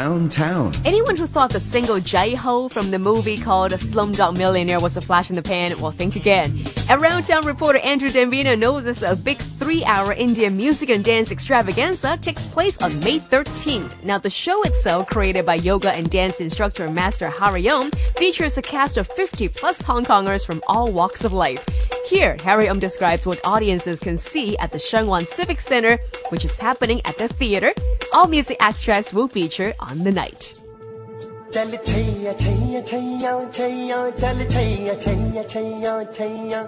Round Town. Anyone who thought the single Jai Ho from the movie called Slumdog Millionaire was a flash in the pan, well, think again. Around Town reporter Andrew Dembino knows this a big three-hour Indian music and dance extravaganza takes place on May 13th. Now, the show itself, created by yoga and dance instructor Master Hariom, features a cast of 50 plus Hong Kongers from all walks of life. Here, Hariom describes what audiences can see at the Sheung Wan Civic Center, which is happening at the theater. All music extracts will feature on the night. चल छैया छैया छैया छैया चल छैया छैया छैया छैया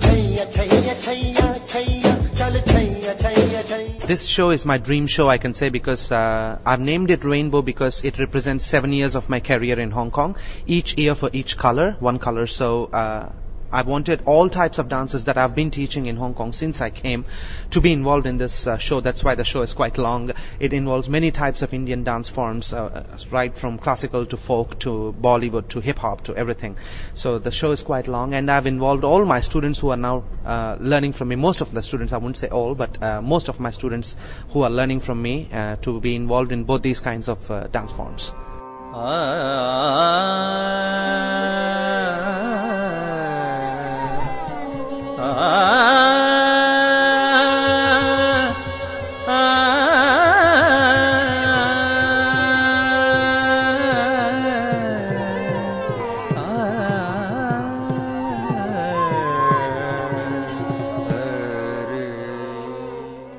छैया छैया छैया छैया चल Chaiyya Chaiyya Chaiyya This show is my dream show, I can say, because uh, I've named it Rainbow because it represents seven years of my career in Hong Kong. Each year for each color, one color. So uh, I wanted all types of dances that I've been teaching in Hong Kong since I came to be involved in this uh, show. That's why the show is quite long. It involves many types of Indian dance forms, uh, right from classical to folk to Bollywood to hip hop to everything. So the show is quite long, and I've involved all my students who are now uh, learning from me. Most of the students, I wouldn't say all, but uh, most of my students who are learning from me uh, to be involved in both these kinds of uh, dance forms.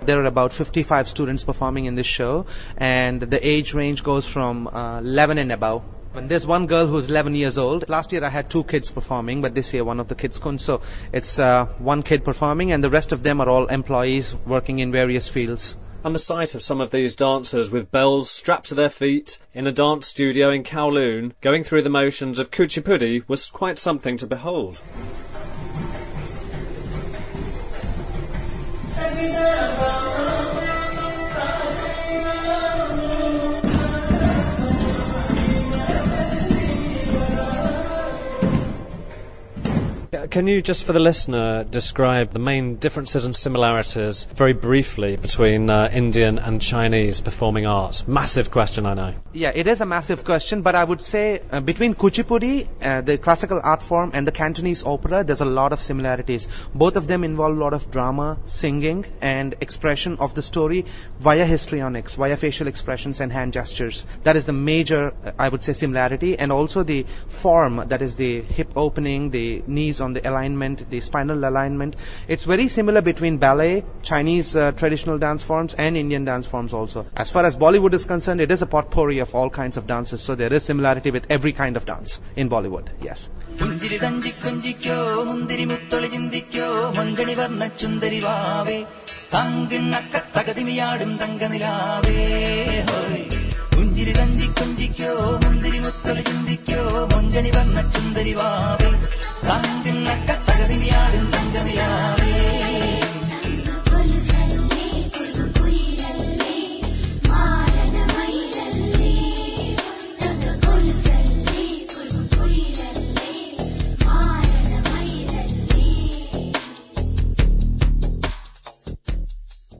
There are about 55 students performing in this show, and the age range goes from uh, 11 and above. And there's one girl who's 11 years old. Last year I had two kids performing, but this year one of the kids couldn't. So it's uh, one kid performing, and the rest of them are all employees working in various fields. And the sight of some of these dancers with bells strapped to their feet in a dance studio in Kowloon, going through the motions of Kuchipudi, was quite something to behold. reserve. Can you, just for the listener, describe the main differences and similarities very briefly between uh, Indian and Chinese performing arts? Massive question, I know. Yeah, it is a massive question, but I would say uh, between Kuchipudi, uh, the classical art form, and the Cantonese opera, there's a lot of similarities. Both of them involve a lot of drama, singing, and expression of the story via histrionics, via facial expressions and hand gestures. That is the major, uh, I would say, similarity, and also the form, that is the hip opening, the knees on the alignment, the spinal alignment. It's very similar between ballet, Chinese uh, traditional dance forms, and Indian dance forms also. As far as Bollywood is concerned, it is a potpourri of all kinds of dances, so there is similarity with every kind of dance in Bollywood. Yes. പുഞ്ചിരി തഞ്ചി കൊഞ്ചിക്കോ മുന്തിരി മുത്തൊളി ചിന്തിക്കോ മഞ്ചണി വർണ്ണ ചുന്ദരി വാവേ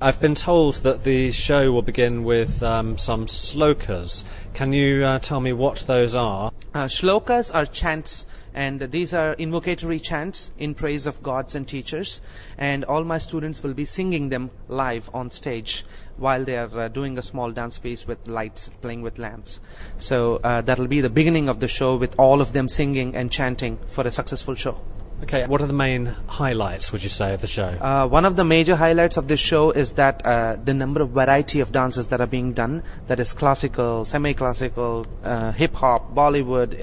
I've been told that the show will begin with um, some slokas. Can you uh, tell me what those are? Uh, are chants and these are invocatory chants in praise of gods and teachers. And all my students will be singing them live on stage while they are uh, doing a small dance piece with lights, playing with lamps. So uh, that'll be the beginning of the show with all of them singing and chanting for a successful show. Okay, what are the main highlights, would you say, of the show? Uh, one of the major highlights of this show is that uh, the number of variety of dances that are being done, that is classical, semi-classical, uh, hip-hop, Bollywood,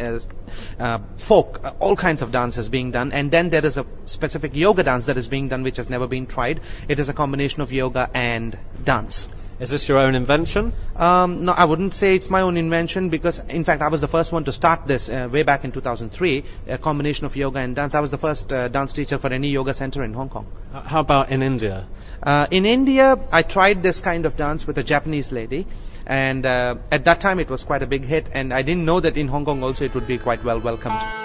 uh, folk, uh, all kinds of dances being done. And then there is a specific yoga dance that is being done which has never been tried. It is a combination of yoga and dance. Is this your own invention? Um, no, I wouldn't say it's my own invention because, in fact, I was the first one to start this uh, way back in 2003. A combination of yoga and dance. I was the first uh, dance teacher for any yoga center in Hong Kong. Uh, How about in India? Uh, in India, I tried this kind of dance with a Japanese lady, And uh, at that time, it was quite a big hit, and I didn't know that in Hong Kong also it would be quite well welcomed.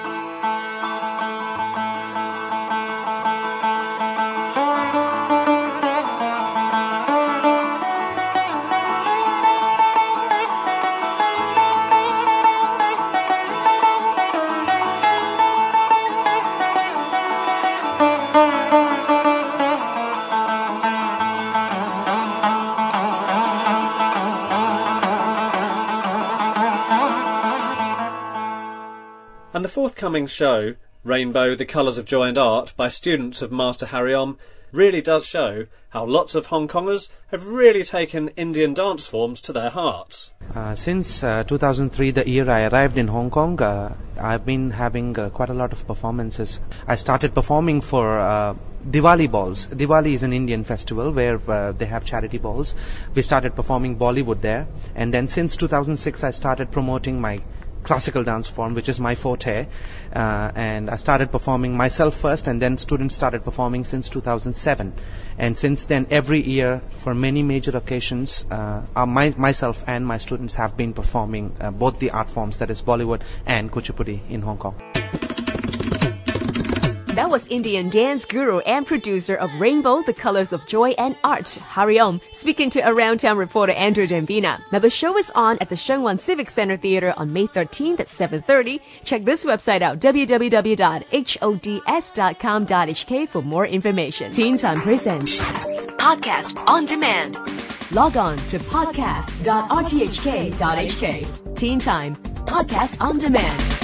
And the forthcoming show, Rainbow, The Colours of Joy and Art, by students of Master Hariom, really does show how lots of Hong Kongers have really taken Indian dance forms to their hearts. Uh, since uh, 2003, the year I arrived in Hong Kong, uh, I've been having uh, quite a lot of performances. I started performing for uh, Diwali balls. Diwali is an Indian festival where uh, they have charity balls. We started performing Bollywood there, and then since 2006, I started promoting my classical dance form, which is my forte. Uh, and I started performing myself first, and then students started performing since 2007. And since then, every year, for many major occasions, uh, uh, my, myself and my students have been performing uh, both the art forms, that is Bollywood and Kuchipudi in Hong Kong. Was Indian dance guru and producer of Rainbow, The Colors of Joy and Art, Hariom, speaking to Around Town reporter Andrew Dambina. Now the show is on at the Sheung Wan Civic Center Theater on May 13th at 7.30. Check this website out, www.hods.com.hk for more information. Teen Time presents. Podcast on demand. Log on to podcast.rthk.hk. Teen Time, podcast on demand.